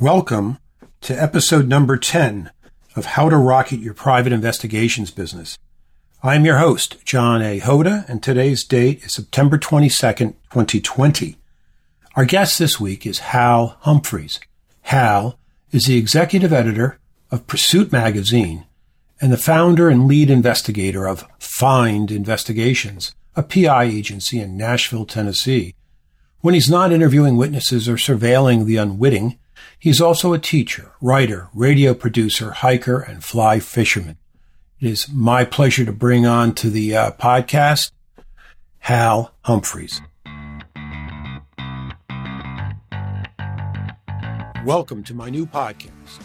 Welcome to episode number 10 of How to Rocket Your Private Investigations Business. I'm your host, John A. Hoda, and today's date is September 22nd, 2020. Our guest this week is Hal Humphreys. Hal is the executive editor of Pursuit Magazine and the founder and lead investigator of Find Investigations, a PI agency in Nashville, Tennessee. When he's not interviewing witnesses or surveilling the unwitting, he's also a teacher, writer, radio producer, hiker, and fly fisherman. It is my pleasure to bring on to the uh, podcast Hal Humphreys. Welcome to my new podcast,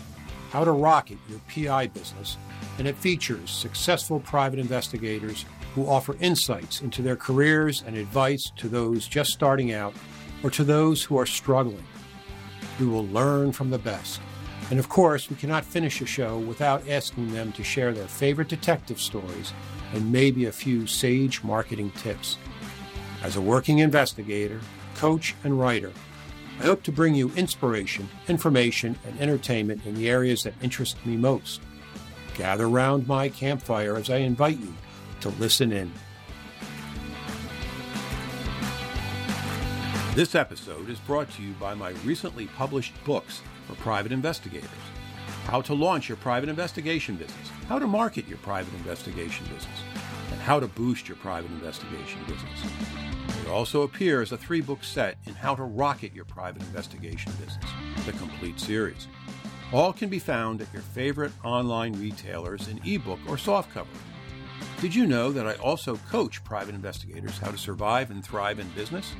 How to Rocket Your PI Business, and it features successful private investigators who offer insights into their careers and advice to those just starting out or to those who are struggling. We will learn from the best. And of course, we cannot finish a show without asking them to share their favorite detective stories and maybe a few sage marketing tips. As a working investigator, coach, and writer, I hope to bring you inspiration, information, and entertainment in the areas that interest me most. Gather round my campfire as I invite you to listen in. This episode is brought to you by my recently published books for private investigators How to Launch Your Private Investigation Business, How to Market Your Private Investigation Business, and How to Boost Your Private Investigation Business. It also appears a three book set in How to Rocket Your Private Investigation Business, the complete series. All can be found at your favorite online retailers in ebook or softcover. Did you know that I also coach private investigators how to survive and thrive in business?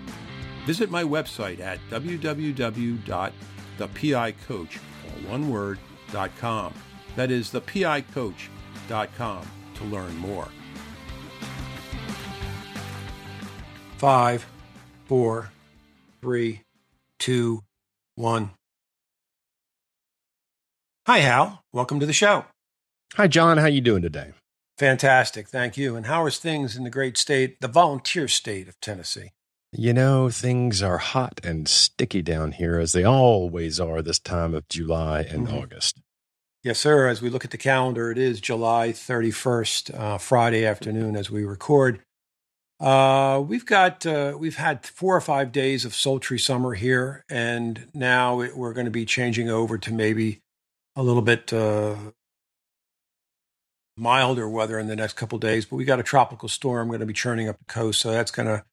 Visit my website at www.thepicoach, all one word, .com. That is thepicoach.com to learn more. Five, four, three, two, one. Hi, Hal. Welcome to the show. Hi, John. How you doing today? Fantastic. Thank you. And how are things in the great state, the volunteer state of Tennessee? You know, things are hot and sticky down here, as they always are this time of July and mm-hmm. August. Yes, sir. As we look at the calendar, it is July 31st, uh, Friday afternoon, as we record. Uh, we've got uh, we've had four or five days of sultry summer here, and now it, we're going to be changing over to maybe a little bit uh, milder weather in the next couple days. But we got a tropical storm going to be churning up the coast, so that's going to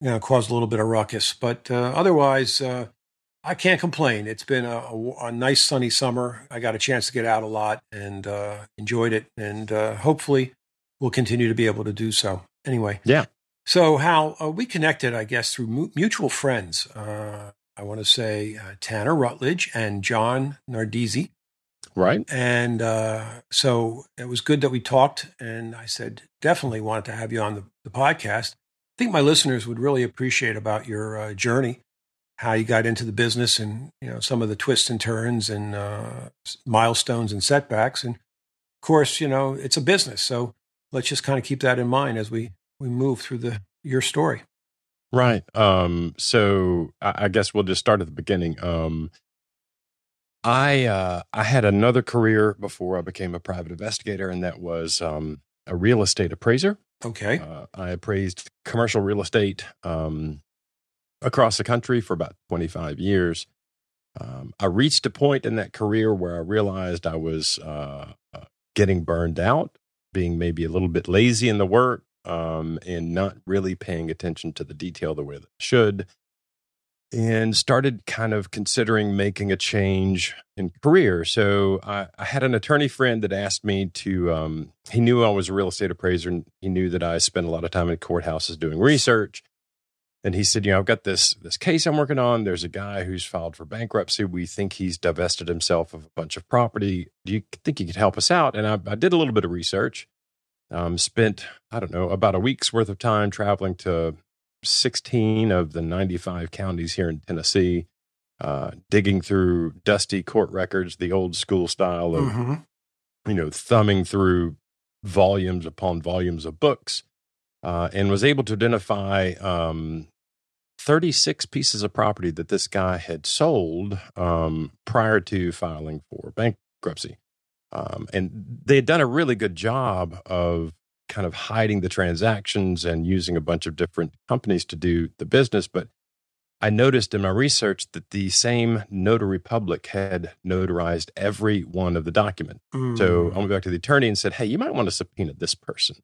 you know cause a little bit of ruckus. But uh, otherwise, uh, I can't complain. It's been a, a, a, nice sunny summer. I got a chance to get out a lot and uh, enjoyed it, and hopefully we'll continue to be able to do so anyway. Yeah. So, Hal, uh, we connected, I guess, through mu- mutual friends. Uh, I want to say uh, Tanner Rutledge and John Nardizzi. Right. And uh, so it was good that we talked. And I said, definitely wanted to have you on the, the podcast. I think my listeners would really appreciate about your uh, journey, how you got into the business and, you know, some of the twists and turns and uh, milestones and setbacks. And of course, you know, it's a business. So let's just kind of keep that in mind as we we move through the your story. Right. Um, so I, I guess we'll just start at the beginning. Um, I uh, I had another career before I became a private investigator, and that was um, a real estate appraiser. Okay. Uh, I appraised commercial real estate um, across the country for about 25 years. Um, I reached a point in that career where I realized I was uh, uh getting burned out being maybe a little bit lazy in the work um, and not really paying attention to the detail the way that I should. And started kind of considering making a change in career. So I, I had an attorney friend that asked me to, um, he knew I was a real estate appraiser and he knew that I spent a lot of time in courthouses doing research and he said, you know, I've got this this case I'm working on. There's a guy who's filed for bankruptcy. We think he's divested himself of a bunch of property. Do you think you could help us out? And I, I did a little bit of research. Um, spent I don't know about a week's worth of time traveling to 16 of the 95 counties here in Tennessee, uh, digging through dusty court records, the old school style of mm-hmm. you know thumbing through volumes upon volumes of books. Uh, and was able to identify um, 36 pieces of property that this guy had sold um, prior to filing for bankruptcy. Um, and they had done a really good job of kind of hiding the transactions and using a bunch of different companies to do the business. But I noticed in my research that the same notary public had notarized every one of the documents. Mm. So I went back to the attorney and said, "Hey, you might want to subpoena this person."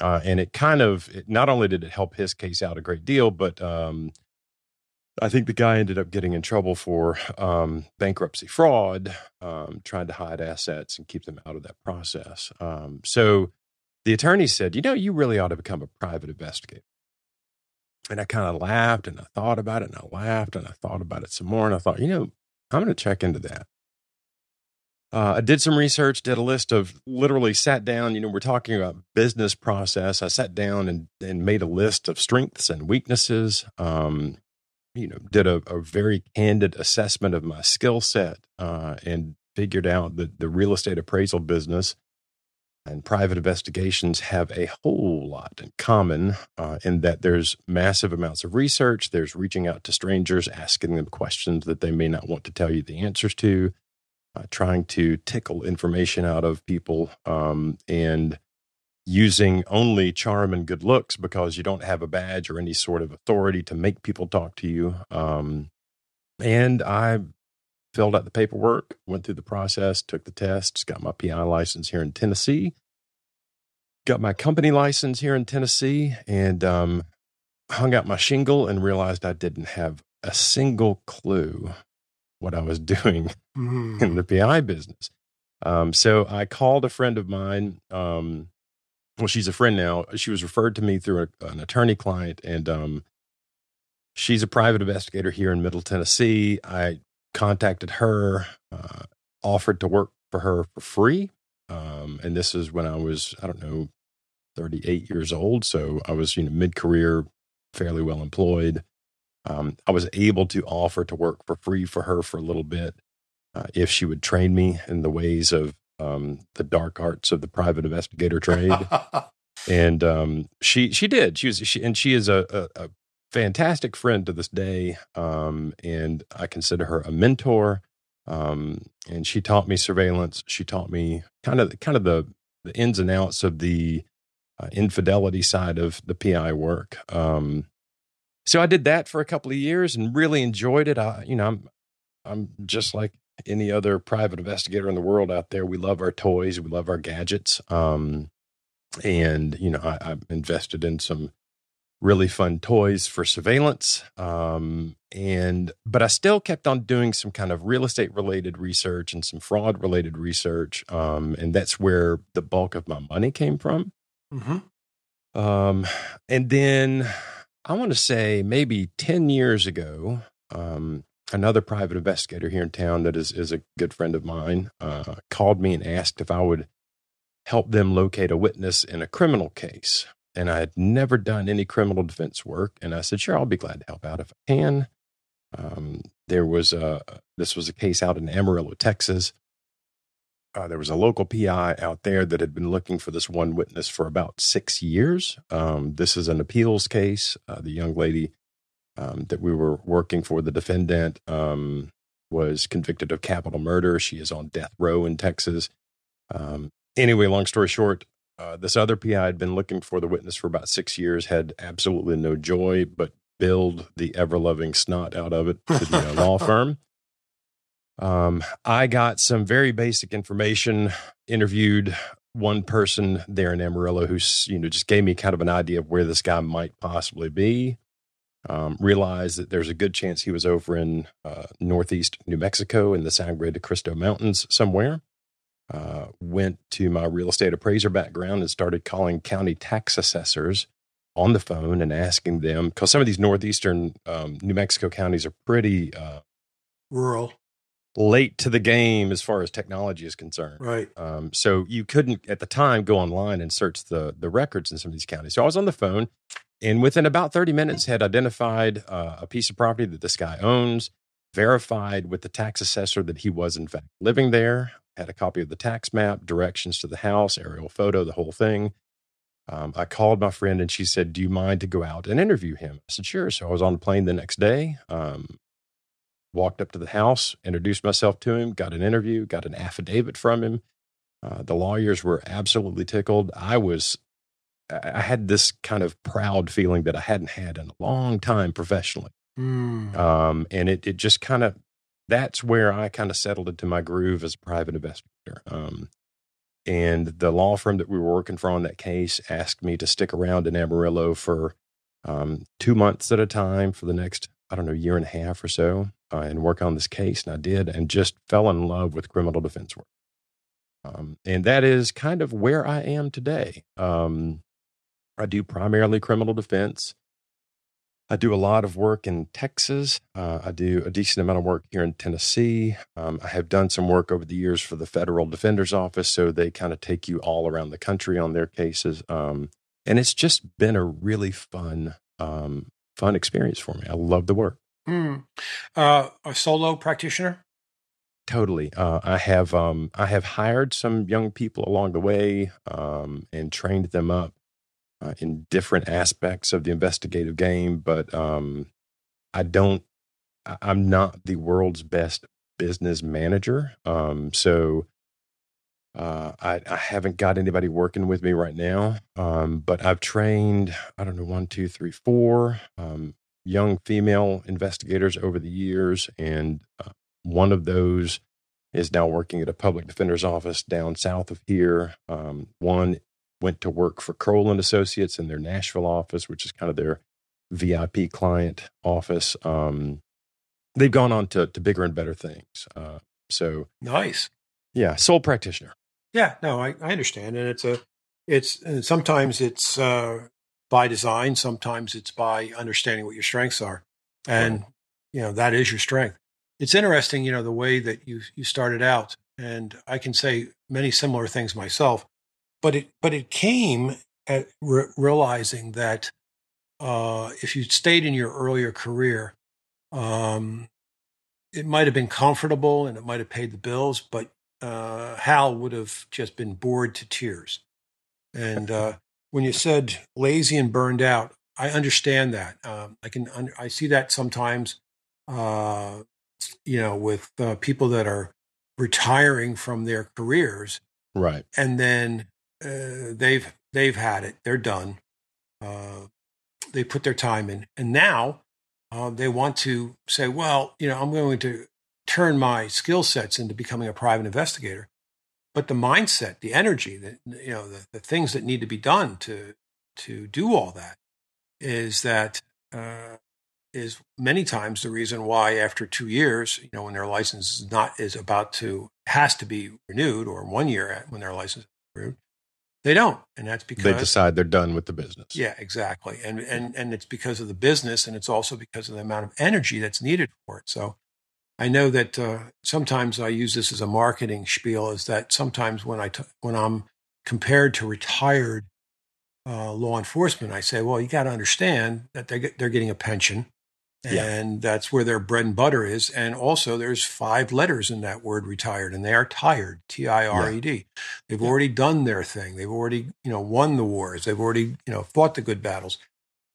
Uh, and it kind of it, not only did it help his case out a great deal, but um, I think the guy ended up getting in trouble for um, bankruptcy fraud, um, trying to hide assets and keep them out of that process. Um, so the attorney said, "You know, you really ought to become a private investigator." And I kind of laughed and I thought about it and I laughed and I thought about it some more and I thought, you know, I'm going to check into that. Uh, I did some research, did a list of literally sat down. You know, we're talking about business process. I sat down and, and made a list of strengths and weaknesses. Um, you know, did a, a, very candid assessment of my skill set uh, and figured out that the real estate appraisal business and private investigations have a whole lot in common uh, in that there's massive amounts of research. There's reaching out to strangers, asking them questions that they may not want to tell you the answers to, uh, trying to tickle information out of people, um, and using only charm and good looks because you don't have a badge or any sort of authority to make people talk to you. Um, and I filled out the paperwork, went through the process, took the tests, got my PI license here in Tennessee, got my company license here in Tennessee, and um, hung out my shingle and realized I didn't have a single clue what I was doing mm. in the PI business. Um, so I called a friend of mine. Um, well, she's a friend now. She was referred to me through a, an attorney client, and um, she's a private investigator here in Middle Tennessee. I contacted her, uh, offered to work for her for free. Um, and this is when I was, I don't know, 38 years old. So I was, you know, mid career, fairly well employed. Um, I was able to offer to work for free for her for a little bit uh, if she would train me in the ways of um, the dark arts of the private investigator trade. and um, she she did. She was she and she is a, a, a fantastic friend to this day, um, and I consider her a mentor. Um, and she taught me surveillance. She taught me kind of kind of the the ins and outs of the uh, infidelity side of the PI work. Um, so I did that for a couple of years and really enjoyed it. I, you know, I'm I'm just like any other private investigator in the world out there. We love our toys, we love our gadgets, um, and you know, I, I've invested in some really fun toys for surveillance. Um, and but I still kept on doing some kind of real estate related research and some fraud related research. Um, and that's where the bulk of my money came from. Mm-hmm. Um, and then I want to say maybe 10 years ago, um, another private investigator here in town that is, is a good friend of mine uh, called me and asked if I would help them locate a witness in a criminal case and I had never done any criminal defense work. And I said, sure, I'll be glad to help out if I can. Um, there was a, this was a case out in Amarillo, Texas. Uh, there was a local PI out there that had been looking for this one witness for about six years. Um, this is an appeals case. Uh, the young lady um, that we were working for, the defendant, um, was convicted of capital murder. She is on death row in Texas. Um, anyway, long story short, uh, this other PI had been looking for the witness for about six years, had absolutely no joy, but billed the ever loving snot out of it to the uh, law firm. Um, I got some very basic information, interviewed one person there in Amarillo who's, you know, just gave me kind of an idea of where this guy might possibly be. Um, realized that there's a good chance he was over in uh, northeast New Mexico in the Sangre de Cristo Mountains somewhere uh, went to my real estate appraiser background and started calling county tax assessors on the phone and asking them because some of these northeastern um, New Mexico counties are pretty uh, rural, late to the game as far as technology is concerned. Right. Um, so you couldn't at the time go online and search the the records in some of these counties. So I was on the phone, and within about thirty minutes, had identified uh, a piece of property that this guy owns. Verified with the tax assessor that he was in fact living there had a copy of the tax map, directions to the house, aerial photo, the whole thing. um, I called my friend and she said, Do you mind to go out and interview him? I said, Sure. So I was on the plane the next day, um, walked up to the house, introduced myself to him, got an interview, got an affidavit from him. Uh, the lawyers were absolutely tickled. I was, I had this kind of proud feeling that I hadn't had in a long time professionally. Mm. Um, and it, it just kind of, that's where I kind of settled into my groove as a private investigator. Um, and the law firm that we were working for on that case asked me to stick around in Amarillo for um, two months at a time for the next, I don't know, year and a half or so uh, and work on this case. And I did and just fell in love with criminal defense work. Um, and that is kind of where I am today. Um, I do primarily criminal defense. I do a lot of work in Texas. Uh, I do a decent amount of work here in Tennessee. Um, I have done some work over the years for the Federal Defender's Office, so they kind of take you all around the country on their cases. Um, and it's just been a really fun, um, fun experience for me. I love the work. Mm. Uh, a solo practitioner. Totally. Uh, I have um, I have hired some young people along the way um, and trained them up uh, in different aspects of the investigative game, but um, I don't. I'm not the world's best business manager, um, so uh, I, I, haven't got anybody working with me right now. Um, but I've trained I don't know one, two, three, four um, young female investigators over the years, and uh, one of those is now working at a public defender's office down south of here. Um, one went to work for Crowell and Associates in their Nashville office, which is kind of their VIP client office. Um, they've gone on to, to bigger and better things. Uh, so nice. Yeah. Sole practitioner. Yeah. No, I, I understand. And it's a, it's, sometimes it's, uh, by design. Sometimes it's by understanding what your strengths are. And, right. you know, that is your strength. It's interesting, you know, the way that you, you started out. And I can say many similar things myself but it but it came at re- realizing that uh, if you stayed in your earlier career, um, it might have been comfortable and it might have paid the bills, but uh, Hal would have just been bored to tears. And uh, when you said lazy and burned out, I understand that. Um, I can I see that sometimes, uh, you know, with uh, people that are retiring from their careers, right? And then uh, they've they've had it. They're done. Uh, they put their time in, and now uh, they want to say, "Well, you know, I'm going to turn my skill sets into becoming a private investigator." But the mindset, the energy, the you know, the, the things that need to be done to to do all that is that uh, is many times the reason why after two years, you know, when their license is not is about to has to be renewed, or one year when their license is renewed, they don't, and that's because they decide they're done with the business. Yeah, exactly, and and and it's because of the business, and it's also because of the amount of energy that's needed for it. So, I know that uh, sometimes I use this as a marketing spiel. Is that sometimes when I t- when I'm compared to retired uh, law enforcement, I say, well, you got to understand that they're they're getting a pension, and yeah. that's where their bread and butter is. And also, there's five letters in that word retired, and they are tired, T I R E D. They've yeah. already done their thing. They've already, you know, won the wars. They've already, you know, fought the good battles.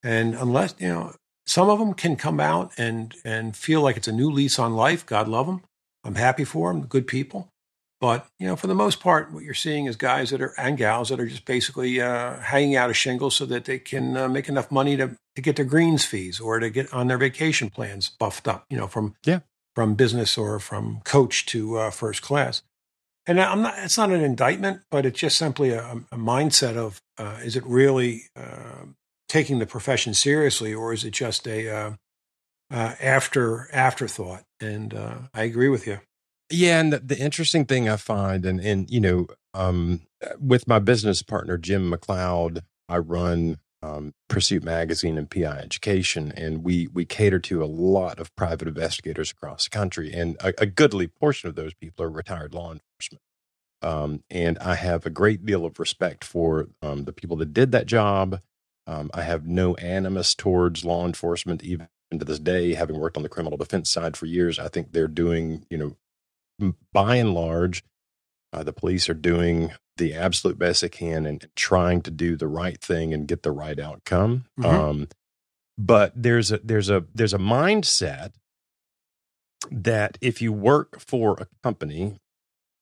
And unless, you know, some of them can come out and and feel like it's a new lease on life. God love them. I'm happy for them. Good people. But you know, for the most part, what you're seeing is guys that are and gals that are just basically uh, hanging out a shingle so that they can uh, make enough money to to get their greens fees or to get on their vacation plans buffed up. You know, from yeah from business or from coach to uh, first class. And I'm not. It's not an indictment, but it's just simply a, a mindset of: uh, is it really uh, taking the profession seriously, or is it just a uh, after afterthought? And I agree with you. Yeah, and the, the, interesting thing I find, and and you know, um, with my business partner Jim McLeod, I run um, Pursuit Magazine and PI Education, and we we cater to a lot of private investigators across the country, and a, a goodly portion of those people are retired law enforcement. Um, and I have a great deal of respect for um, the people that did that job. Um, I have no animus towards law enforcement, even to this day, having worked on the criminal defense side for years. I think they're doing, you know, by and large, Uh, the police are doing the absolute best they can and trying to do the right thing and get the right outcome. Mm-hmm. Um, but there's a there's a there's a mindset that if you work for a company,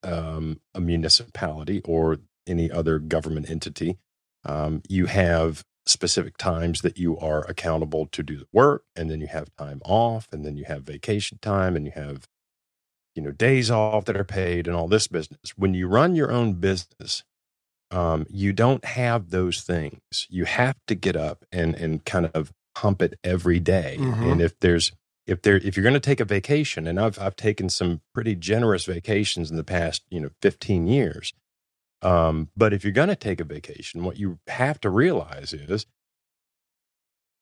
um, a municipality, or any other government entity, um, you have specific times that you are accountable to do the work, and then you have time off, and then you have vacation time, and you have you know days off that are paid, and all this business. When you run your own business, um, you don't have those things. You have to get up and and kind of hump it every day. Mm-hmm. And if there's if there if you're going to take a vacation, and I've I've taken some pretty generous vacations in the past you know 15 years. Um, but if you're going to take a vacation, what you have to realize is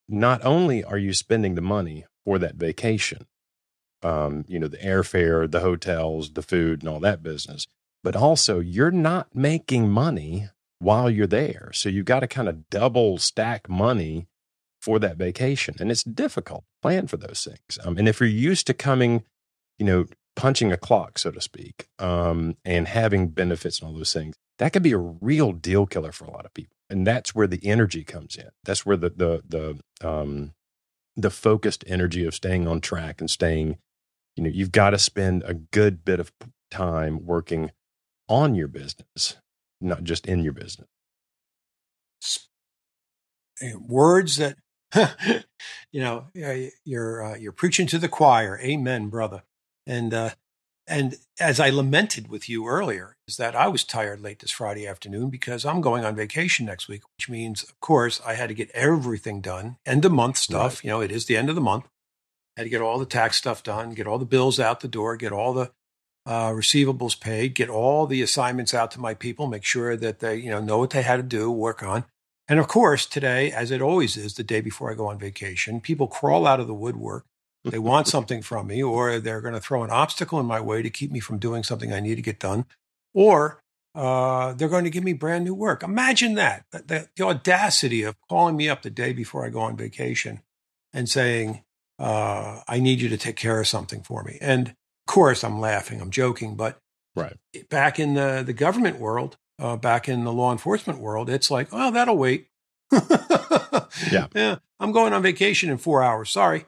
not only are you spending the money for that vacation, um, you know, the airfare, the hotels, the food, and all that business, but also you're not making money while you're there. So you've got to kind of double stack money for that vacation. And it's difficult to plan for those things. Um, and if you're used to coming, you know, punching a clock, so to speak, um, and having benefits and all those things, that could be a real deal killer for a lot of people. And that's where the energy comes in. That's where the the the um, the focused energy of staying on track and staying, you know, you've got to spend a good bit of time working on your business, not just in your business. Words that you know, you're uh, you're preaching to the choir. Amen, brother. And uh, and as I lamented with you earlier, is that I was tired late this Friday afternoon because I'm going on vacation next week, which means, of course, I had to get everything done. End of month stuff. Right. You know, it is the end of the month. I had to get all the tax stuff done, get all the bills out the door, get all the uh, receivables paid, get all the assignments out to my people, make sure that they you know know what they had to do, work on. And of course, today, as it always is, the day before I go on vacation, people crawl out of the woodwork. They want something from me, or they're going to throw an obstacle in my way to keep me from doing something I need to get done, or uh, they're going to give me brand new work. Imagine that the, the, audacity of calling me up the day before I go on vacation and saying, uh, I need you to take care of something for me. And of course, I'm laughing, I'm joking, but right. back in the, the government world, uh, back in the law enforcement world, it's like, oh, that'll wait. yeah. Yeah. I'm going on vacation in four hours. Sorry.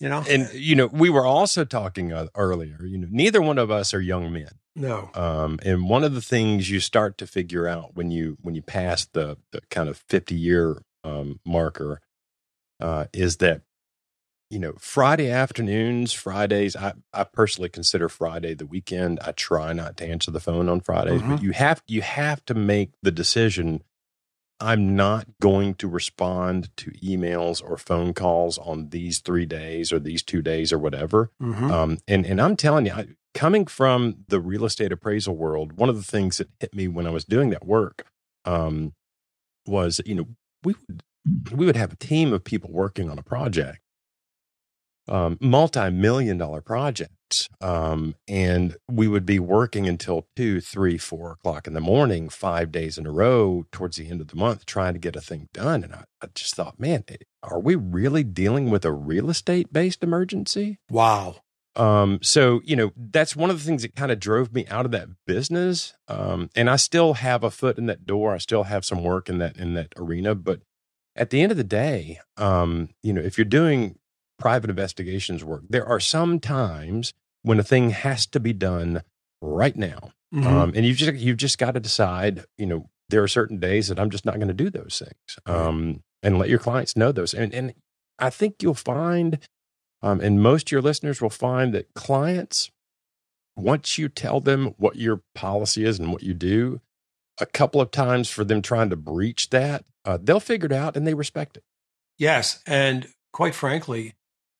You know? And, you know, we were also talking uh, earlier, you know, neither one of us are young men. No. Um, and one of the things you start to figure out when you, when you pass the, the kind of 50 year um, marker uh, is that you know, Friday afternoons, Fridays, I, I personally consider Friday the weekend. I try not to answer the phone on Fridays, mm-hmm. but you have you have to make the decision. I'm not going to respond to emails or phone calls on these three days or these two days or whatever. Mm-hmm. Um, and and I'm telling you, I, coming from the real estate appraisal world, one of the things that hit me when I was doing that work um, was, you know, we would we would have a team of people working on a project um, multi-million dollar projects um, and we would be working until two three four o'clock in the morning five days in a row towards the end of the month trying to get a thing done. And i, I just thought man eh, are we really dealing with a real estate based emergency? Wow. Um, so you know that's one of the things that kind of drove me out of that business um, and i still have a foot in that door. I still have some work in that in that arena. But at the end of the day um, you know if you're doing private investigations work. There are some times when a thing has to be done right now, mm-hmm. um, and you just you've just got to decide. You know, there are certain days that I'm just not going to do those things, um, and let your clients know those. And and I think you'll find, um, and most of your listeners will find that clients, once you tell them what your policy is and what you do, a couple of times for them trying to breach that, uh, they'll figure it out and they respect it. Yes, and quite frankly,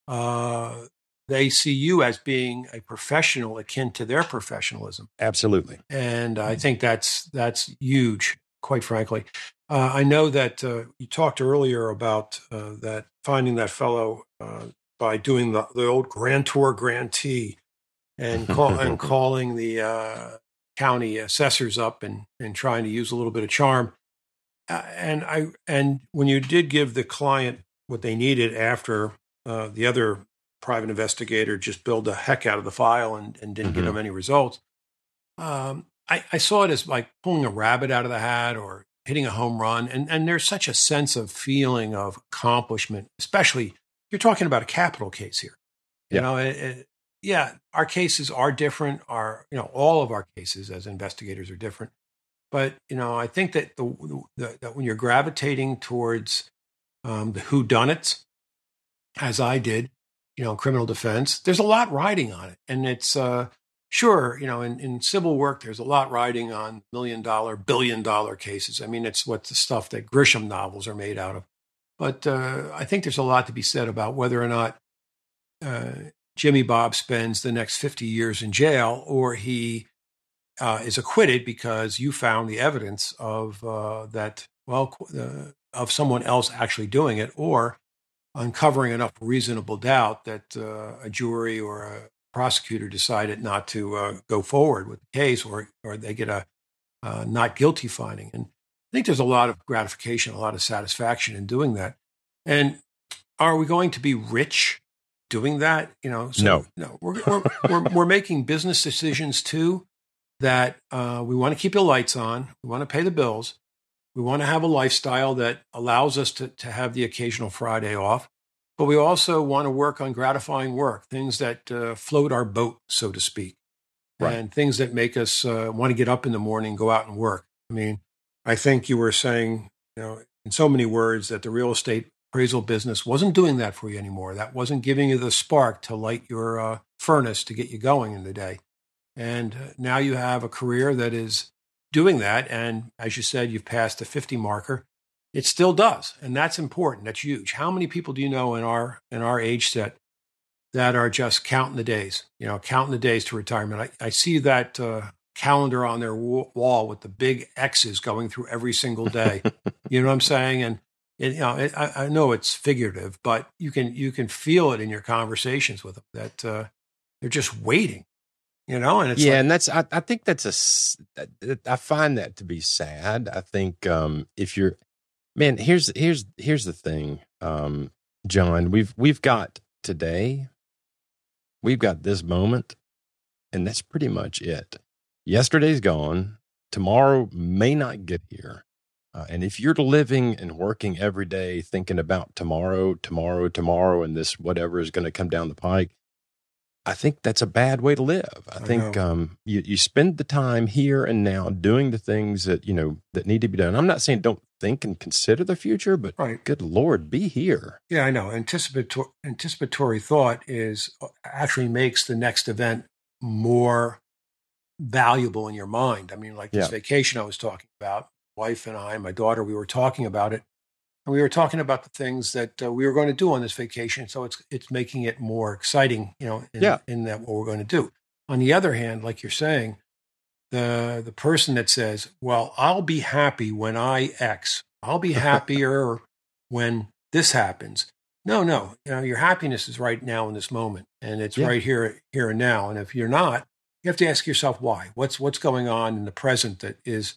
uh, they see you as being a professional akin to their professionalism. Absolutely. And I think that's that's huge, quite frankly. Uh, I know that uh, you talked earlier about uh, that finding that fellow uh, by doing the, the old grantor grantee and call, and calling the uh, county assessors up and, and trying to use a little bit of charm. and I and when you did give the client what they needed after uh, the other private investigator just billed the heck out of the file and, and didn't mm-hmm. get them any results. Um, I, I saw it as like pulling a rabbit out of the hat or hitting a home run. And, and there's such a sense of feeling of accomplishment, especially you're talking about a capital case here. You know, it, it, yeah, our cases are different. Our, you know, all of our cases as investigators are different. But, you know, I think that the, the that when you're gravitating towards um, the whodunits, as I did, you know, criminal defense, there's a lot riding on it. And it's, uh, sure, you know, in, in civil work, there's a lot riding on million dollar, billion dollar cases. I mean, it's what the stuff that Grisham novels are made out of. But uh, I think there's a lot to be said about whether or not uh, Jimmy Bob spends the next 50 years in jail or he uh, is acquitted because you found the evidence of uh, that, well, uh, of someone else actually doing it or uncovering enough reasonable doubt that uh, a jury or a prosecutor decided not to uh, go forward with the case or, or they get a uh, not guilty finding. And I think there's a lot of gratification, a lot of satisfaction in doing that. And are we going to be rich doing that? You know, so, no, no, we're, we're, we're, we're, making business decisions too that uh, we want to keep the lights on. We want to pay the bills. We want to have a lifestyle that allows us to, to have the occasional Friday off. But we also want to work on gratifying work, things that uh, float our boat, so to speak, right. and things that make us uh, want to get up in the morning, go out and work. I mean, I think you were saying, you know, in so many words that the real estate appraisal business wasn't doing that for you anymore. That wasn't giving you the spark to light your uh, furnace to get you going in the day. And uh, now you have a career that is doing that. And as you said, you've passed the 50 marker. It still does, and that's important. That's huge. How many people do you know in our in our age set that are just counting the days? You know, counting the days to retirement. I, I see that uh, calendar on their wall with the big X's going through every single day. you know what I'm saying? And it, you know, it, I, I, know it's figurative, but you can you can feel it in your conversations with them that uh, they're just waiting. You know, and yeah, like, and that's I, I think that's a I find that to be sad. I think um, if you're man here's here's here's the thing um john we've we've got today we've got this moment and that's pretty much it yesterday's gone tomorrow may not get here uh, and if you're living and working every day thinking about tomorrow tomorrow tomorrow and this whatever is going to come down the pike I think that's a bad way to live. I, I think um, you you spend the time here and now doing the things that you know that need to be done. I'm not saying don't think and consider the future, but right. good lord, be here. Yeah, I know. Anticipatory anticipatory thought is uh, actually makes the next event more valuable in your mind. I mean, like this yeah. vacation I was talking about, wife and I, my daughter, we were talking about it and we were talking about the things that uh, we were going to do on this vacation. So it's it's making it more exciting, you know, in, yeah. in that what we're going to do. On the other hand, like you're saying, the the person that says, "Well, I'll be happy when I X. I'll be happier when this happens." No, no. You know, your happiness is right now in this moment, and it's yeah. right here, here and now. And if you're not, you have to ask yourself why. What's what's going on in the present that is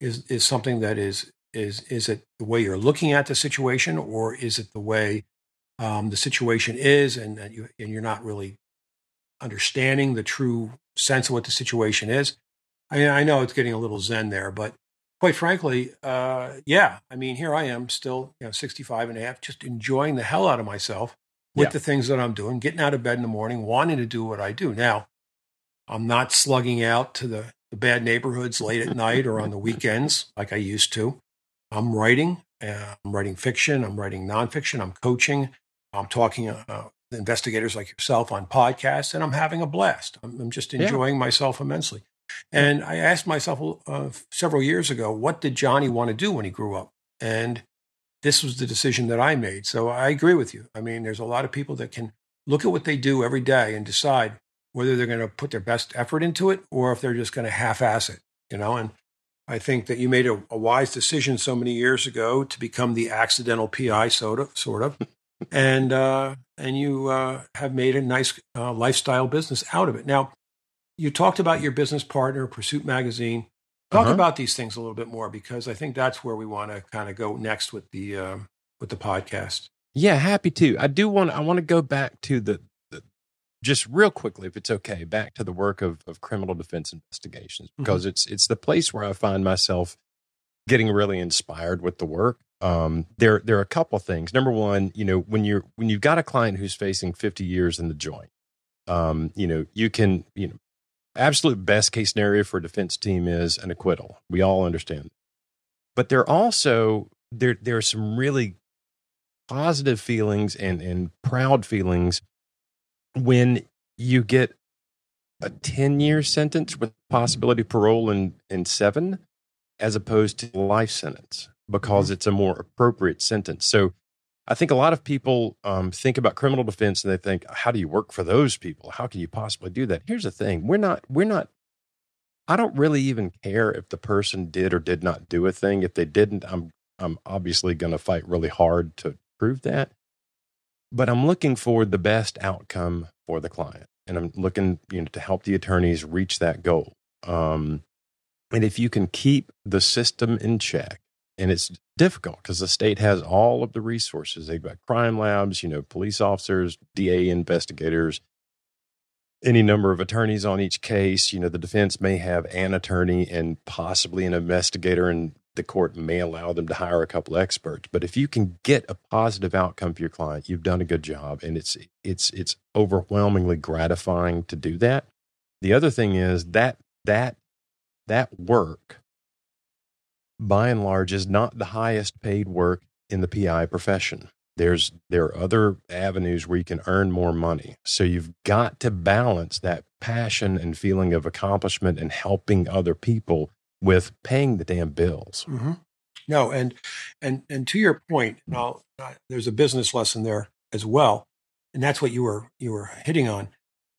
is is something that is is is it the way you're looking at the situation, or is it the way um, the situation is, and that you and you're not really understanding the true sense of what the situation is? I mean, I know it's getting a little zen there, but quite frankly, uh, yeah. I mean, here I am, still you know, 65 and a half, just enjoying the hell out of myself with yeah. the things that I'm doing, getting out of bed in the morning, wanting to do what I do. Now, I'm not slugging out to the, the bad neighborhoods late at night or on the weekends like I used to. I'm writing. Uh, I'm writing fiction. I'm writing nonfiction. I'm coaching. I'm talking uh, investigators like yourself on podcasts, and I'm having a blast. I'm, I'm just enjoying yeah. myself immensely. And I asked myself uh, several years ago, what did Johnny want to do when he grew up? And this was the decision that I made. So I agree with you. I mean, there's a lot of people that can look at what they do every day and decide whether they're going to put their best effort into it or if they're just going to half-ass it. You know, and I think that you made a, a, wise decision so many years ago to become the accidental PI, sort of, sort of, and uh, and you uh, have made a nice uh, lifestyle business out of it. Now, you talked about your business partner, Pursuit Magazine. Talk uh-huh. about these things a little bit more because I think that's where we want to kind of go next with the um, with the podcast. Yeah, happy to. I do want. I want to go back to the just real quickly, if it's okay, back to the work of, of criminal defense investigations mm-hmm. because mm-hmm. it's it's the place where I find myself getting really inspired with the work. Um, there there are a couple things. Number one, you know, when you're when you've got a client who's facing 50 years in the joint, um, you know, you can you know, absolute best case scenario for a defense team is an acquittal. We all understand, but there also there there are some really positive feelings and and proud feelings when you get a 10 year sentence with possibility of parole in, in seven, as opposed to life sentence, because it's a more appropriate sentence. So I think a lot of people um, think about criminal defense and they think, how do you work for those people? How can you possibly do that? Here's the thing we're not, we're not, I don't really even care if the person did or did not do a thing. If they didn't, I'm, I'm obviously going to fight really hard to prove that but I'm looking for the best outcome for the client. And I'm looking, you know, to help the attorneys reach that goal. Um, and if you can keep the system in check, and it's difficult because the state has all of the resources. They've got crime labs, you know, police officers, DA investigators, any number of attorneys on each case. You know, the defense may have an attorney and possibly an investigator, and the court may allow them to hire a couple experts. But if you can get a positive outcome for your client, you've done a good job, and it's it's it's overwhelmingly gratifying to do that. The other thing is that that that work, by and large, is not the highest paid work in the PI profession. There's there are other avenues where you can earn more money. So you've got to balance that passion and feeling of accomplishment and helping other people with paying the damn bills. Mm-hmm. No, and and and to your point, now there's a business lesson there as well, and that's what you were you were hitting on.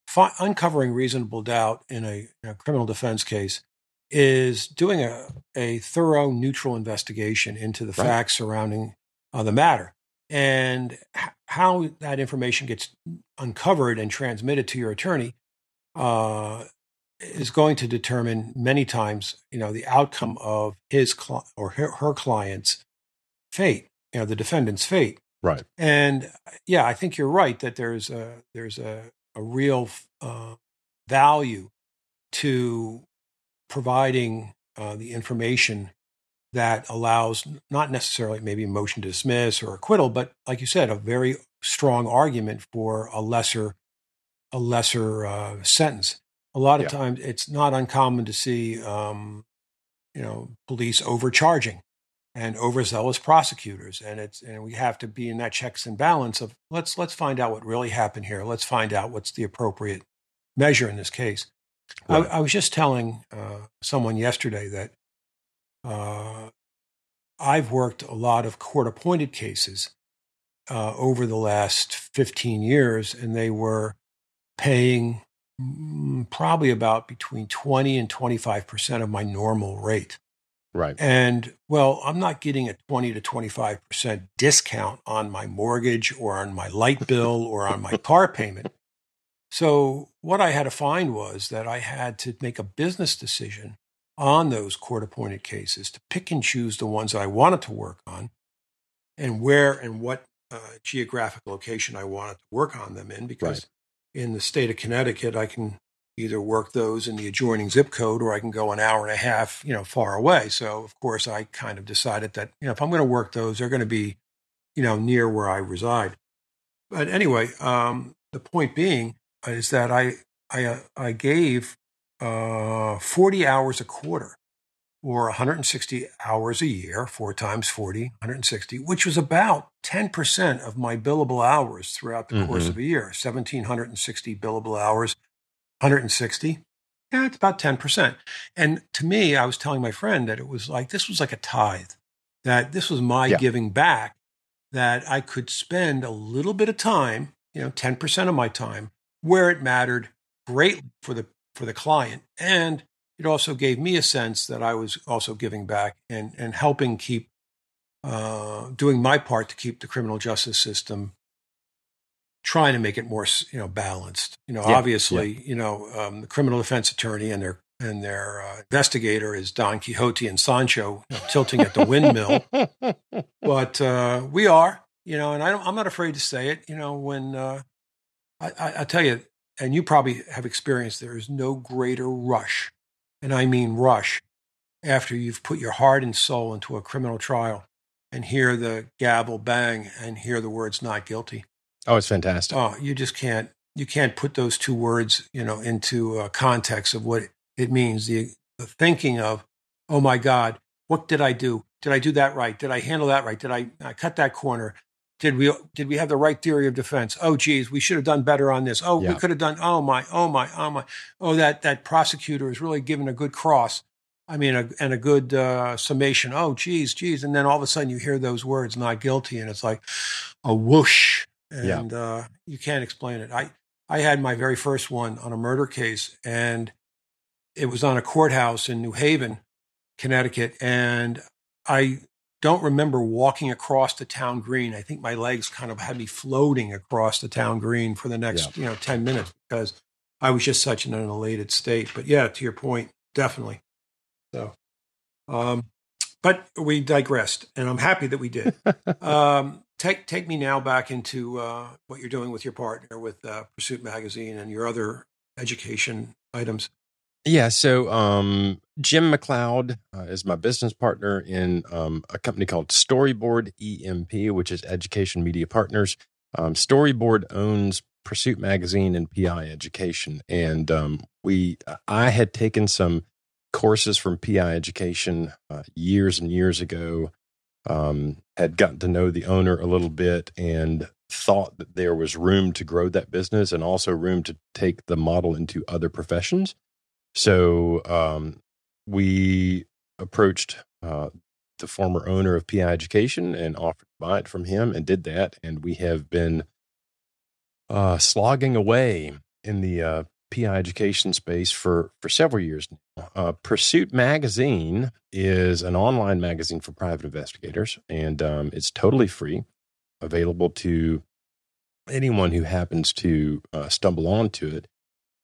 Fi- uncovering reasonable doubt in a, in a, criminal defense case is doing a, a thorough, neutral investigation into the right. facts surrounding uh, the matter and h- how that information gets uncovered and transmitted to your attorney uh, is going to determine many times, you know, the outcome of his or her, her client's fate, you know, the defendant's fate. Right. And yeah, I think you're right that there's a there's a, a real uh, value to providing uh, the information that allows not necessarily maybe motion to dismiss or acquittal, but like you said, a very strong argument for a lesser a lesser uh, sentence a lot of yeah. times it's not uncommon to see um, you know police overcharging and overzealous prosecutors and it's and we have to be in that checks and balance of let's let's find out what really happened here let's find out what's the appropriate measure in this case right. I, I, was just telling uh, someone yesterday that uh, i've worked a lot of court appointed cases uh, over the last 15 years and they were paying probably about between 20 and 25% of my normal rate. Right. And well, I'm not getting a 20 to 25% discount on my mortgage or on my light bill or on my car payment. So, what I had to find was that I had to make a business decision on those court appointed cases to pick and choose the ones that I wanted to work on and where and what uh, geographic location I wanted to work on them in because right in the state of Connecticut, I can either work those in the adjoining zip code or I can go an hour and a half, you know, far away. So of course I kind of decided that, you know, if I'm going to work those, they're going to be, you know, near where I reside. But anyway, um, the point being is that I I uh, I gave uh, 40 hours a quarter or 160 hours a year, four times 40, 160, which was about 10% of my billable hours throughout the mm-hmm. course of a year. 1,760 billable hours, 160. Yeah, it's about 10%. And to me, I was telling my friend that it was like, this was like a tithe, that this was my yeah. giving back, that I could spend a little bit of time, you know, 10% of my time where it mattered greatly for the for the client and it also gave me a sense that I was also giving back and, and helping keep, uh, doing my part to keep the criminal justice system trying to make it more, you know, balanced. You know, yeah, obviously, yeah. you know, um, the criminal defense attorney and their and their uh, investigator is Don Quixote and Sancho you know, tilting at the windmill. but uh, we are, you know, and I am not afraid to say it. You know, when uh, I, I, I, tell you, and you probably have experienced there is no greater rush, and I mean rush, after you've put your heart and soul into a criminal trial and hear the gavel bang and hear the words not guilty. Oh, it's fantastic. Oh, you just can't you can't put those two words, you know, into a context of what it means. The, the thinking of, oh my God, what did I do? Did I do that right? Did I handle that right? Did I, I cut that corner? Did we did we have the right theory of defense? Oh, geez, we should have done better on this. Oh, yeah. we could have done. Oh my, oh my, oh my. Oh, that that prosecutor is really given a good cross. I mean, a, and a good uh, summation. Oh, geez, geez, and then all of a sudden you hear those words, not guilty, and it's like a whoosh, and yeah. uh, you can't explain it. I I had my very first one on a murder case, and it was on a courthouse in New Haven, Connecticut, and I don't remember walking across the town green. I think my legs kind of had me floating across the town green for the next, yeah. you know, 10 minutes because I was just such in an elated state. But yeah, to your point, definitely. So, um, but we digressed, and I'm happy that we did. um, take take me now back into uh, what you're doing with your partner with uh, Pursuit Magazine and your other education items. Yeah, so um, Jim McLeod uh, is my business partner in um, a company called Storyboard EMP, which is Education Media Partners. Um, Storyboard owns Pursuit Magazine and PI Education, and um, we I had taken some courses from PI Education uh, years and years ago. Um, had gotten to know the owner a little bit and thought that there was room to grow that business and also room to take the model into other professions. So um, we approached uh, the former owner of PI Education and offered to buy it from him and did that. And we have been uh, slogging away in the uh, PI education space for, for several years now. Uh, Pursuit Magazine is an online magazine for private investigators, and um, it's totally free, available to anyone who happens to uh, stumble onto it.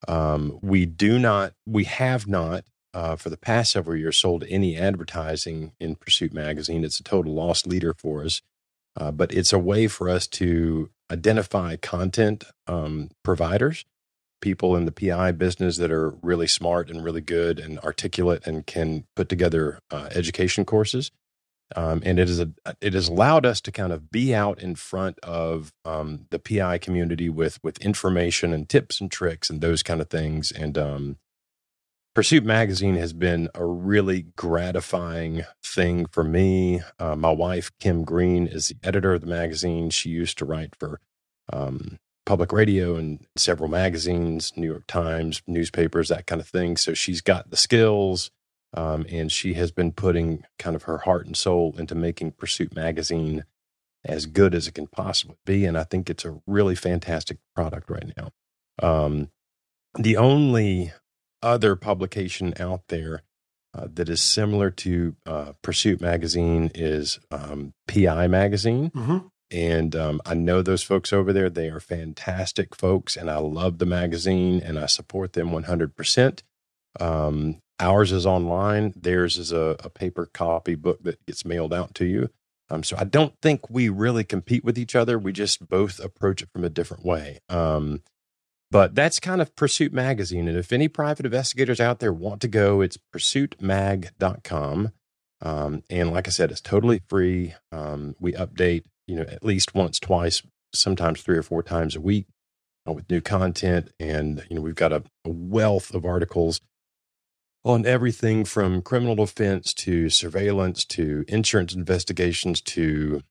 Um, we do not, we have not, uh, for the past several years, sold any advertising in Pursuit Magazine. It's a total lost leader for us, uh, but it's a way for us to identify content um, providers, people in the PI business that are really smart and really good and articulate and can put together uh, education courses. Um, and it is a it has allowed us to kind of be out in front of um, the PI community with with information and tips and tricks and those kind of things. And um, Pursuit Magazine has been a really gratifying thing for me. Uh, my wife Kim Green is the editor of the magazine. She used to write for um, public radio and several magazines, New York Times, newspapers, that kind of thing. So she's got the skills um, and she has been putting kind of her heart and soul into making Pursuit Magazine as good as it can possibly be. And I think it's a really fantastic product right now. Um, the only other publication out there uh, that is similar to uh, Pursuit Magazine is um, PI Magazine. Mm-hmm. And um, I know those folks over there. They are fantastic folks, and I love the magazine and I support them 100%. Um, Ours is online. Theirs is a, a paper copy book that gets mailed out to you. Um, so I don't think we really compete with each other. We just both approach it from a different way. Um, but that's kind of Pursuit Magazine. And if any private investigators out there want to go, it's pursuitmag.com. Um, and like I said, it's totally free. Um, we update, you know, at least once, twice, sometimes three or four times a week uh, with new content. And, you know, we've got a, a wealth of articles on everything from criminal defense to surveillance to insurance investigations to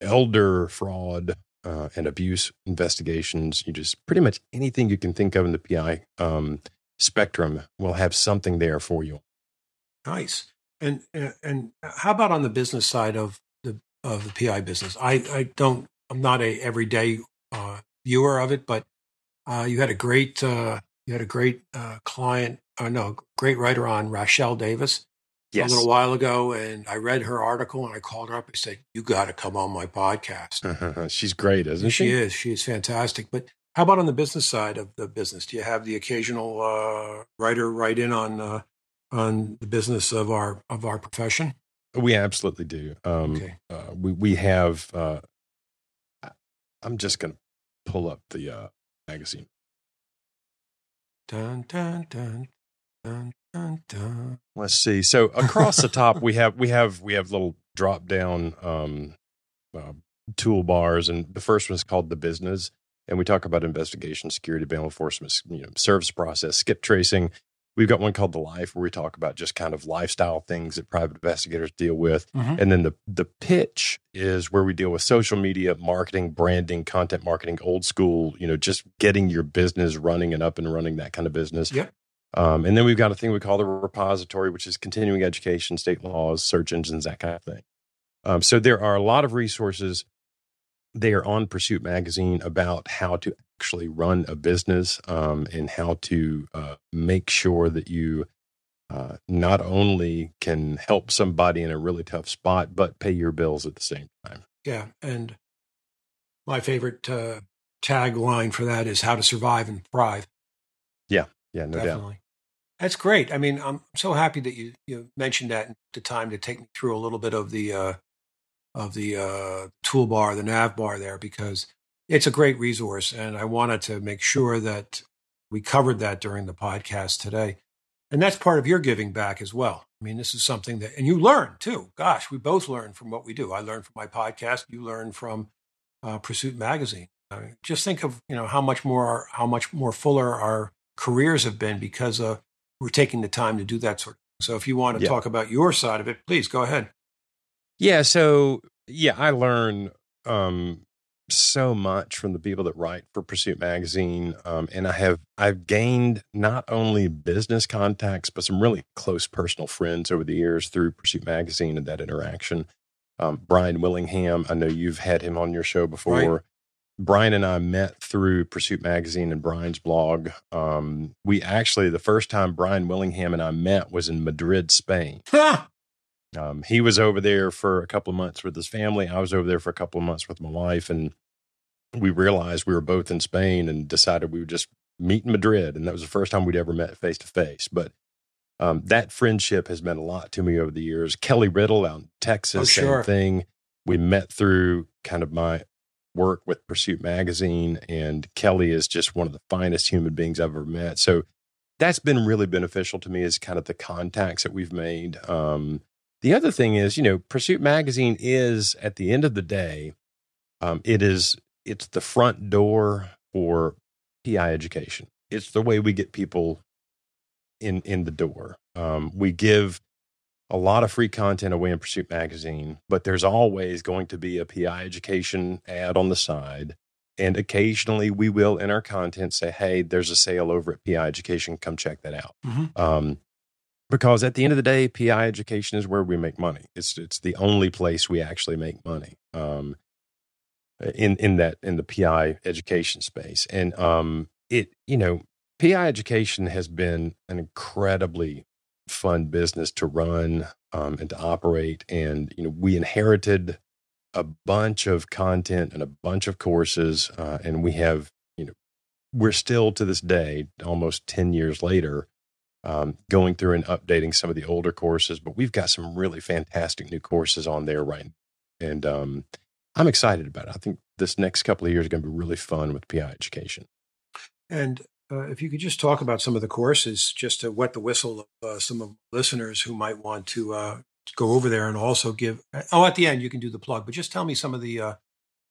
elder fraud uh, and abuse investigations. You just pretty much anything you can think of in the PI um, spectrum will have something there for you. Nice. And and how about on the business side of the of the PI business? I I don't I'm not a everyday uh, viewer of it, but uh, you had a great uh, you had a great uh, client uh, no, great writer on Rochelle Davis yes. a little while ago, and I read her article and I called her up. I said, "You got to come on my podcast." She's great, isn't she? She is. She is fantastic. But how about on the business side of the business? Do you have the occasional uh, writer write in on uh, on the business of our of our profession? We absolutely do. Um, okay. Uh, we we have. Uh, I'm just going to pull up the uh, magazine Dun, dun, dun, dun, dun, dun. Let's see. So across the top, we have we have we have little drop down um, uh, toolbars, and the first one is called the business, and we talk about investigation, security, bail enforcement, you know, service process, skip tracing. We've got one called the life, where we talk about just kind of lifestyle things that private investigators deal with, Mhm. and then the the pitch is where we deal with social media, marketing, branding, content marketing, old school, you know, just getting your business running and up and running, that kind of business. Um, and then we've got a thing we call the repository, which is continuing education, state laws, search engines, that kind of thing. Um, so there are a lot of resources there on Pursuit Magazine about how to actually run a business um, and how to uh, make sure that you uh, not only can help somebody in a really tough spot, but pay your bills at the same time. Yeah, and my favorite uh, tagline for that is "How to survive and thrive." Yeah, Yeah. no doubt. Definitely, that's great. I mean, I'm so happy that you you mentioned that and the time to take me through a little bit of the uh, of the uh, toolbar, the nav bar there, because it's a great resource, and I wanted to make sure that we covered that during the podcast today. And that's part of your giving back as well. I mean, this is something that, and you learn too. Gosh, we both learn from what we do. I learn from my podcast. You learn from uh, Pursuit Magazine. I mean, just think of you know how much more how much more fuller our careers have been because uh, we're taking the time to do that sort of thing. So if you want to Yeah. talk about your side of it, please go ahead. Yeah, so yeah, I learn um so much from the people that write for Pursuit magazine um and I have I've gained not only business contacts but some really close personal friends over the years through Pursuit magazine and that interaction. Um Brian Willingham, I know you've had him on your show before. Brian and I met through Pursuit magazine and Brian's blog. Um we actually the first time Brian Willingham and I met was in Madrid, Spain. Ha! Um, he was over there for a couple of months with his family. I was over there for a couple of months with my wife, and we realized we were both in Spain and decided we would just meet in Madrid. And that was the first time we'd ever met face to face. But um, that friendship has meant a lot to me over the years. Kelly Riddle out in Texas, Oh, sure. same thing. We met through kind of my work with Pursuit Magazine, and Kelly is just one of the finest human beings I've ever met. So that's been really beneficial to me is kind of the contacts that we've made. Um, the other thing is, you know, Pursuit Magazine is at the end of the day, um, it is it's the front door for PI education. It's the way we get people in in the door. Um, we give a lot of free content away in Pursuit Magazine, but there's always going to be a PI education ad on the side. And occasionally we will in our content say, hey, there's a sale over at PI Education. Come check that out. Mhm. Um, because at the end of the day, PI education is where we make money. It's it's the only place we actually make money. Um, in in that in the PI education space, and um, it you know PI education has been an incredibly fun business to run um, and to operate, and you know we inherited a bunch of content and a bunch of courses, uh, and we have you know we're still to this day, almost ten years later, um, going through and updating some of the older courses, but we've got some really fantastic new courses on there right now. And um, I'm excited about it. I think this next couple of years are going to be really fun with PI education. And uh, if you could just talk about some of the courses, just to wet the whistle of uh, some of listeners who might want to uh, go over there and also give. Oh, at the end you can do the plug, but just tell me some of the uh,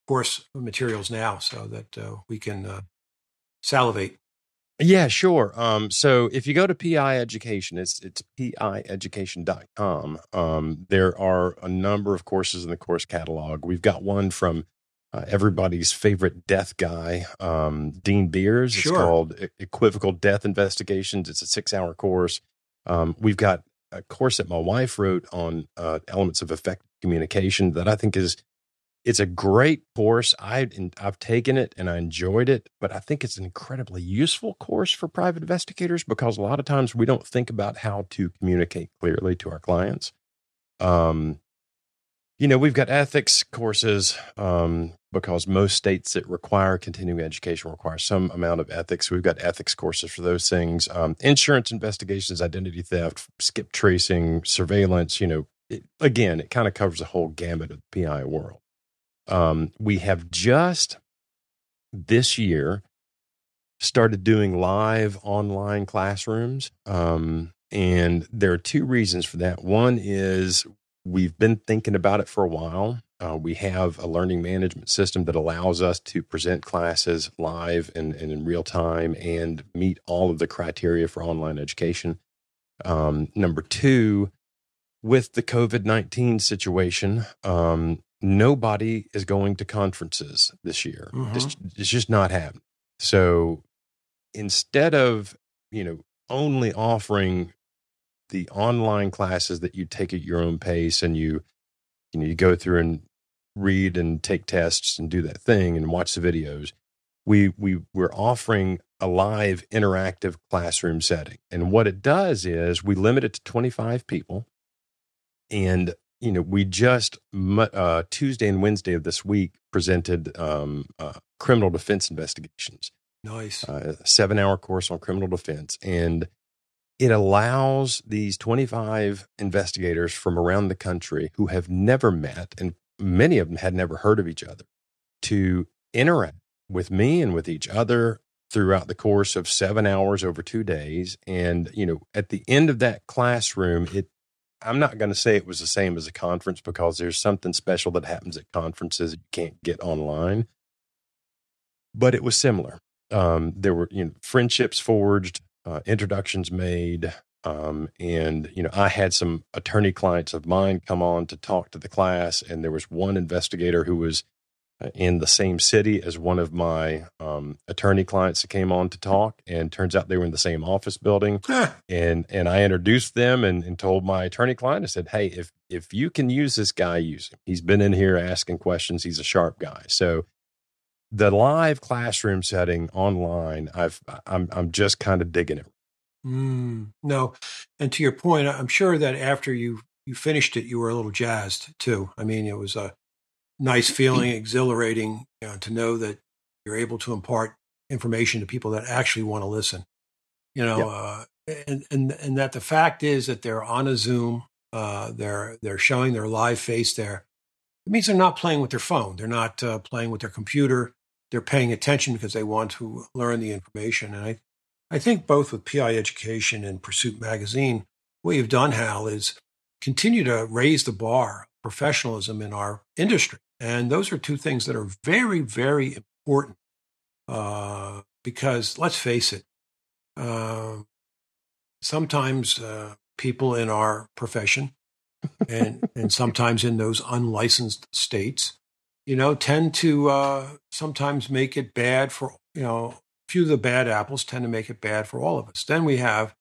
course materials now, so that uh, we can uh, salivate. Yeah, sure. Um, so if you go to PI Education, it's it's pieducation.com. Um, there are a number of courses in the course catalog. We've got one from uh, everybody's favorite death guy, um, Dean Beers. Sure. It's called Equivocal Death Investigations. It's a six hour course. Um, we've got a course that my wife wrote on uh, elements of effective communication that I think is it's a great course. I I've taken it and I enjoyed it, but I think it's an incredibly useful course for private investigators because a lot of times we don't think about how to communicate clearly to our clients. Um, you know, we've got ethics courses um, because most states that require continuing education require some amount of ethics. We've got ethics courses for those things. Um, insurance investigations, identity theft, skip tracing, surveillance. You know, it, again, it kind of covers the whole gamut of the PI world. Um, we have just this year started doing live online classrooms. Um, and there are two reasons for that. One is we've been thinking about it for a while. Uh, we have a learning management system that allows us to present classes live and, and in real time and meet all of the criteria for online education. Um, number two, with the COVID 19 situation, um, nobody is going to conferences this year. Mhm. It's, it's just not happening. So instead of, you know, only offering the online classes that you take at your own pace and you, you know, you go through and read and take tests and do that thing and watch the videos. We we we're offering a live interactive classroom setting. And what it does is we limit it to 25 people. And you know, we just uh, Tuesday and Wednesday of this week presented um, uh, criminal defense investigations Nice. uh, a seven hour course on criminal defense. And it allows these 25 investigators from around the country who have never met, and many of them had never heard of each other, to interact with me and with each other throughout the course of seven hours over two days. And, you know, at the end of that classroom, it I'm not going to say it was the same as a conference because there's something special that happens at conferences you can't get online. But it was similar um, there were you know friendships forged, uh, introductions made, um, and you know I had some attorney clients of mine come on to talk to the class, and there was one investigator who was in the same city as one of my um, attorney clients that came on to talk, and turns out they were in the same office building, Huh. and and I introduced them and, and told my attorney client, I said, hey, if if you can use this guy, use him. He's been in here asking questions. He's a sharp guy, so the live classroom setting online i've i'm i'm just kind of digging it Mm, no, and to your point, I'm sure that after you you finished it, you were a little jazzed too. I mean, it was a nice feeling, exhilarating you know, to know that you're able to impart information to people that actually want to listen. You know, Yep. uh, and and and that the fact is that they're on a Zoom, uh, they're they're showing their live face there. It means they're not playing with their phone. They're not uh, playing with their computer. They're paying attention because they want to learn the information. And I I think both with PI Education and Pursuit Magazine, what you've done, Hal, is continue to raise the bar professionalism in our industry. And those are two things that are very, very important uh, because let's face it, uh, sometimes uh, people in our profession and, and sometimes in those unlicensed states, you know, tend to uh, sometimes make it bad for, you know, a few of the bad apples tend to make it bad for all of us. Then we have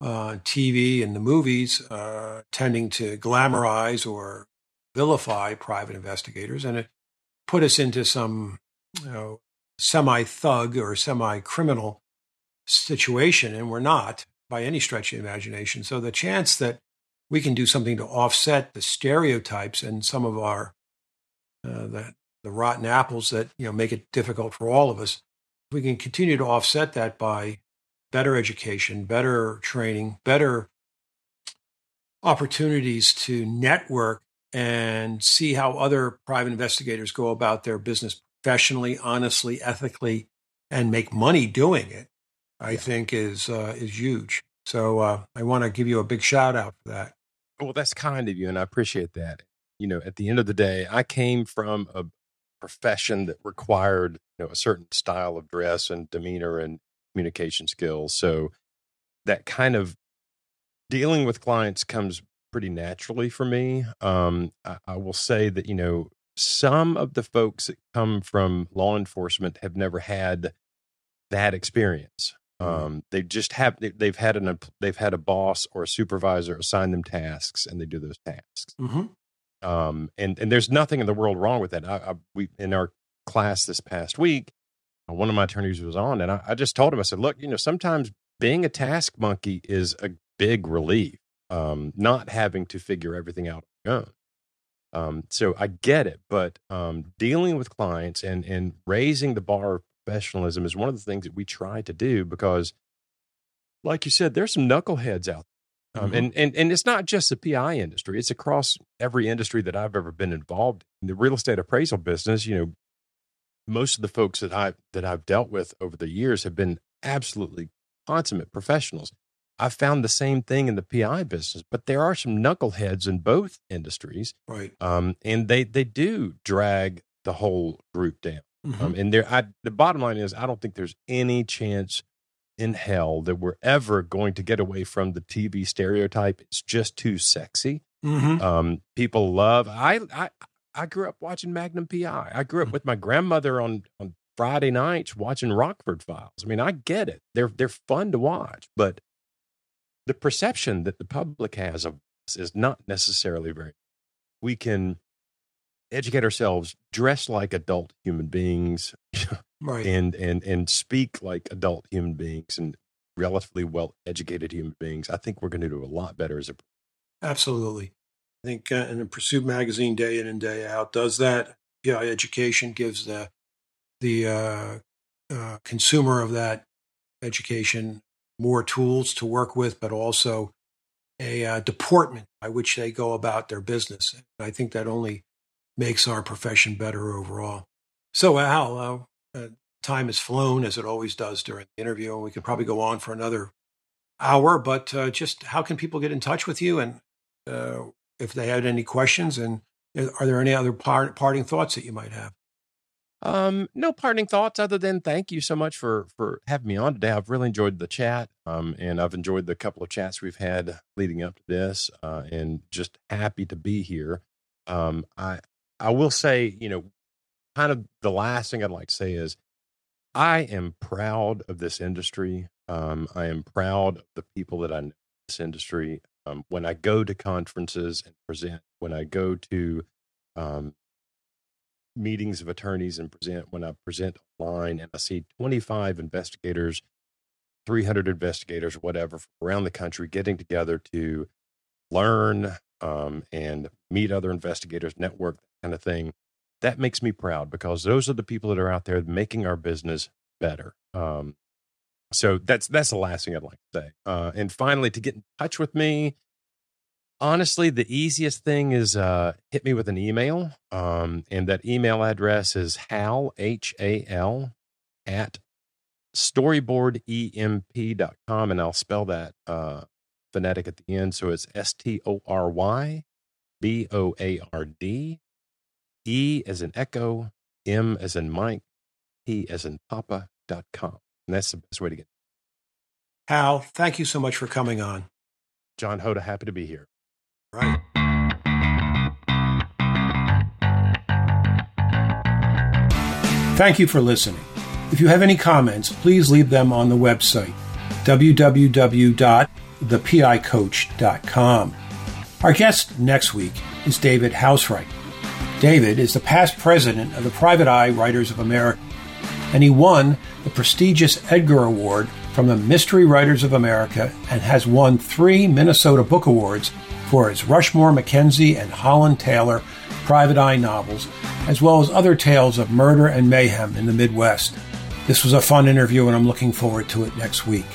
uh, TV and the movies uh, tending to glamorize or vilify private investigators, and it put us into some you know, semi thug or semi criminal situation, and we're not by any stretch of imagination. So the chance that we can do something to offset the stereotypes and some of our uh, the, the rotten apples that you know make it difficult for all of us we can continue to offset that by better education, better training, better opportunities to network and see how other private investigators go about their business professionally, honestly, ethically, and make money doing it. I Yeah. think is uh, is huge. So uh, I want to give you a big shout out for that. well that's kind of you and i appreciate that you know at the end of the day i came from a profession that required you know a certain style of dress and demeanor and communication skills so that kind of dealing with clients comes pretty naturally for me um I, I will say that you know some of the folks that come from law enforcement have never had that experience um they just have they, they've had an they've had a boss or a supervisor assign them tasks and they do those tasks Mm-hmm. um, and and there's nothing in the world wrong with that. I, I we in our class this past week, uh, one of my attorneys was on, and I, I just told him, I said, look, you know, sometimes being a task monkey is a big relief. Um, not having to figure everything out on your own. Um, so I get it, but um, dealing with clients and and raising the bar of professionalism is one of the things that we try to do because, like you said, there's some knuckleheads out there. um, Mhm. and, and and it's not just the PI industry; it's across every industry that I've ever been involved in. The real estate appraisal business, you know, most of the folks that I that I've dealt with over the years have been absolutely consummate professionals. I found the same thing in the PI business, but there are some knuckleheads in both industries, right? Um, and they they do drag the whole group down. Mm-hmm. Um, and there, I, the bottom line is, I don't think there's any chance in hell that we're ever going to get away from the TV stereotype. It's just too sexy. Mm-hmm. Um, people love. I, I I grew up watching Magnum PI. I grew up mm-hmm. with my grandmother on on Friday nights watching Rockford Files. I mean, I get it. They're they're fun to watch, but the perception that the public has of us is not necessarily very. We can educate ourselves, dress like adult human beings, right. and and and speak like adult human beings and relatively well educated human beings. I think we're going to do a lot better as a. Absolutely, I think uh, and the Pursuit magazine, day in and day out, does that. Yeah, education gives the the uh, uh, consumer of that education more tools to work with, but also a uh, deportment by which they go about their business. And I think that only makes our profession better overall. So, Al, uh, uh, time has flown as it always does during the interview, and we could probably go on for another hour. But uh, just how can people get in touch with you, and uh, if they had any questions, and uh, are there any other part, parting thoughts that you might have? Um, no parting thoughts other than thank you so much for for having me on today. I've really enjoyed the chat, um, and I've enjoyed the couple of chats we've had leading up to this, uh, and just happy to be here. Um, I I will say, you know, kind of the last thing I'd like to say is I am proud of this industry. Um, I am proud of the people that I know in this industry. Um, when I go to conferences and present, when I go to um, meetings of attorneys and present, when I present online and I see 25 investigators, 300 investigators, whatever, from around the country getting together to learn um, and meet other investigators, network, kind of thing, that makes me proud because those are the people that are out there making our business better. Um, so that's that's the last thing I'd like to say. Uh, and finally, to get in touch with me, honestly, the easiest thing is uh, hit me with an email, um, and that email address is hal h a l at storyboardemp.com, and I'll spell that uh, phonetic at the end, so it's S T O R Y B O A R D E as in echo, M as in Mike, P as in Papa.com. And that's the best way to get. Hal, thank you so much for coming on. John Hoda, happy to be here. Right. Thank you for listening. If you have any comments, please leave them on the website www.thepicoach.com. Our guest next week is David Housewright. David is the past president of the Private Eye Writers of America, and he won the prestigious Edgar Award from the Mystery Writers of America and has won three Minnesota Book Awards for his Rushmore McKenzie and Holland Taylor Private Eye novels, as well as other tales of murder and mayhem in the Midwest. This was a fun interview, and I'm looking forward to it next week.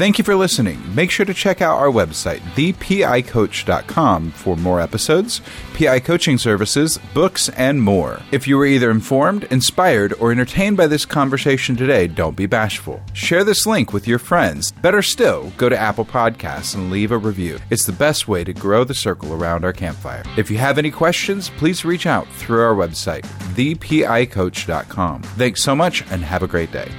Thank you for listening. Make sure to check out our website, thepicoach.com, for more episodes, PI coaching services, books, and more. If you were either informed, inspired, or entertained by this conversation today, don't be bashful. Share this link with your friends. Better still, go to Apple Podcasts and leave a review. It's the best way to grow the circle around our campfire. If you have any questions, please reach out through our website, thepicoach.com. Thanks so much and have a great day.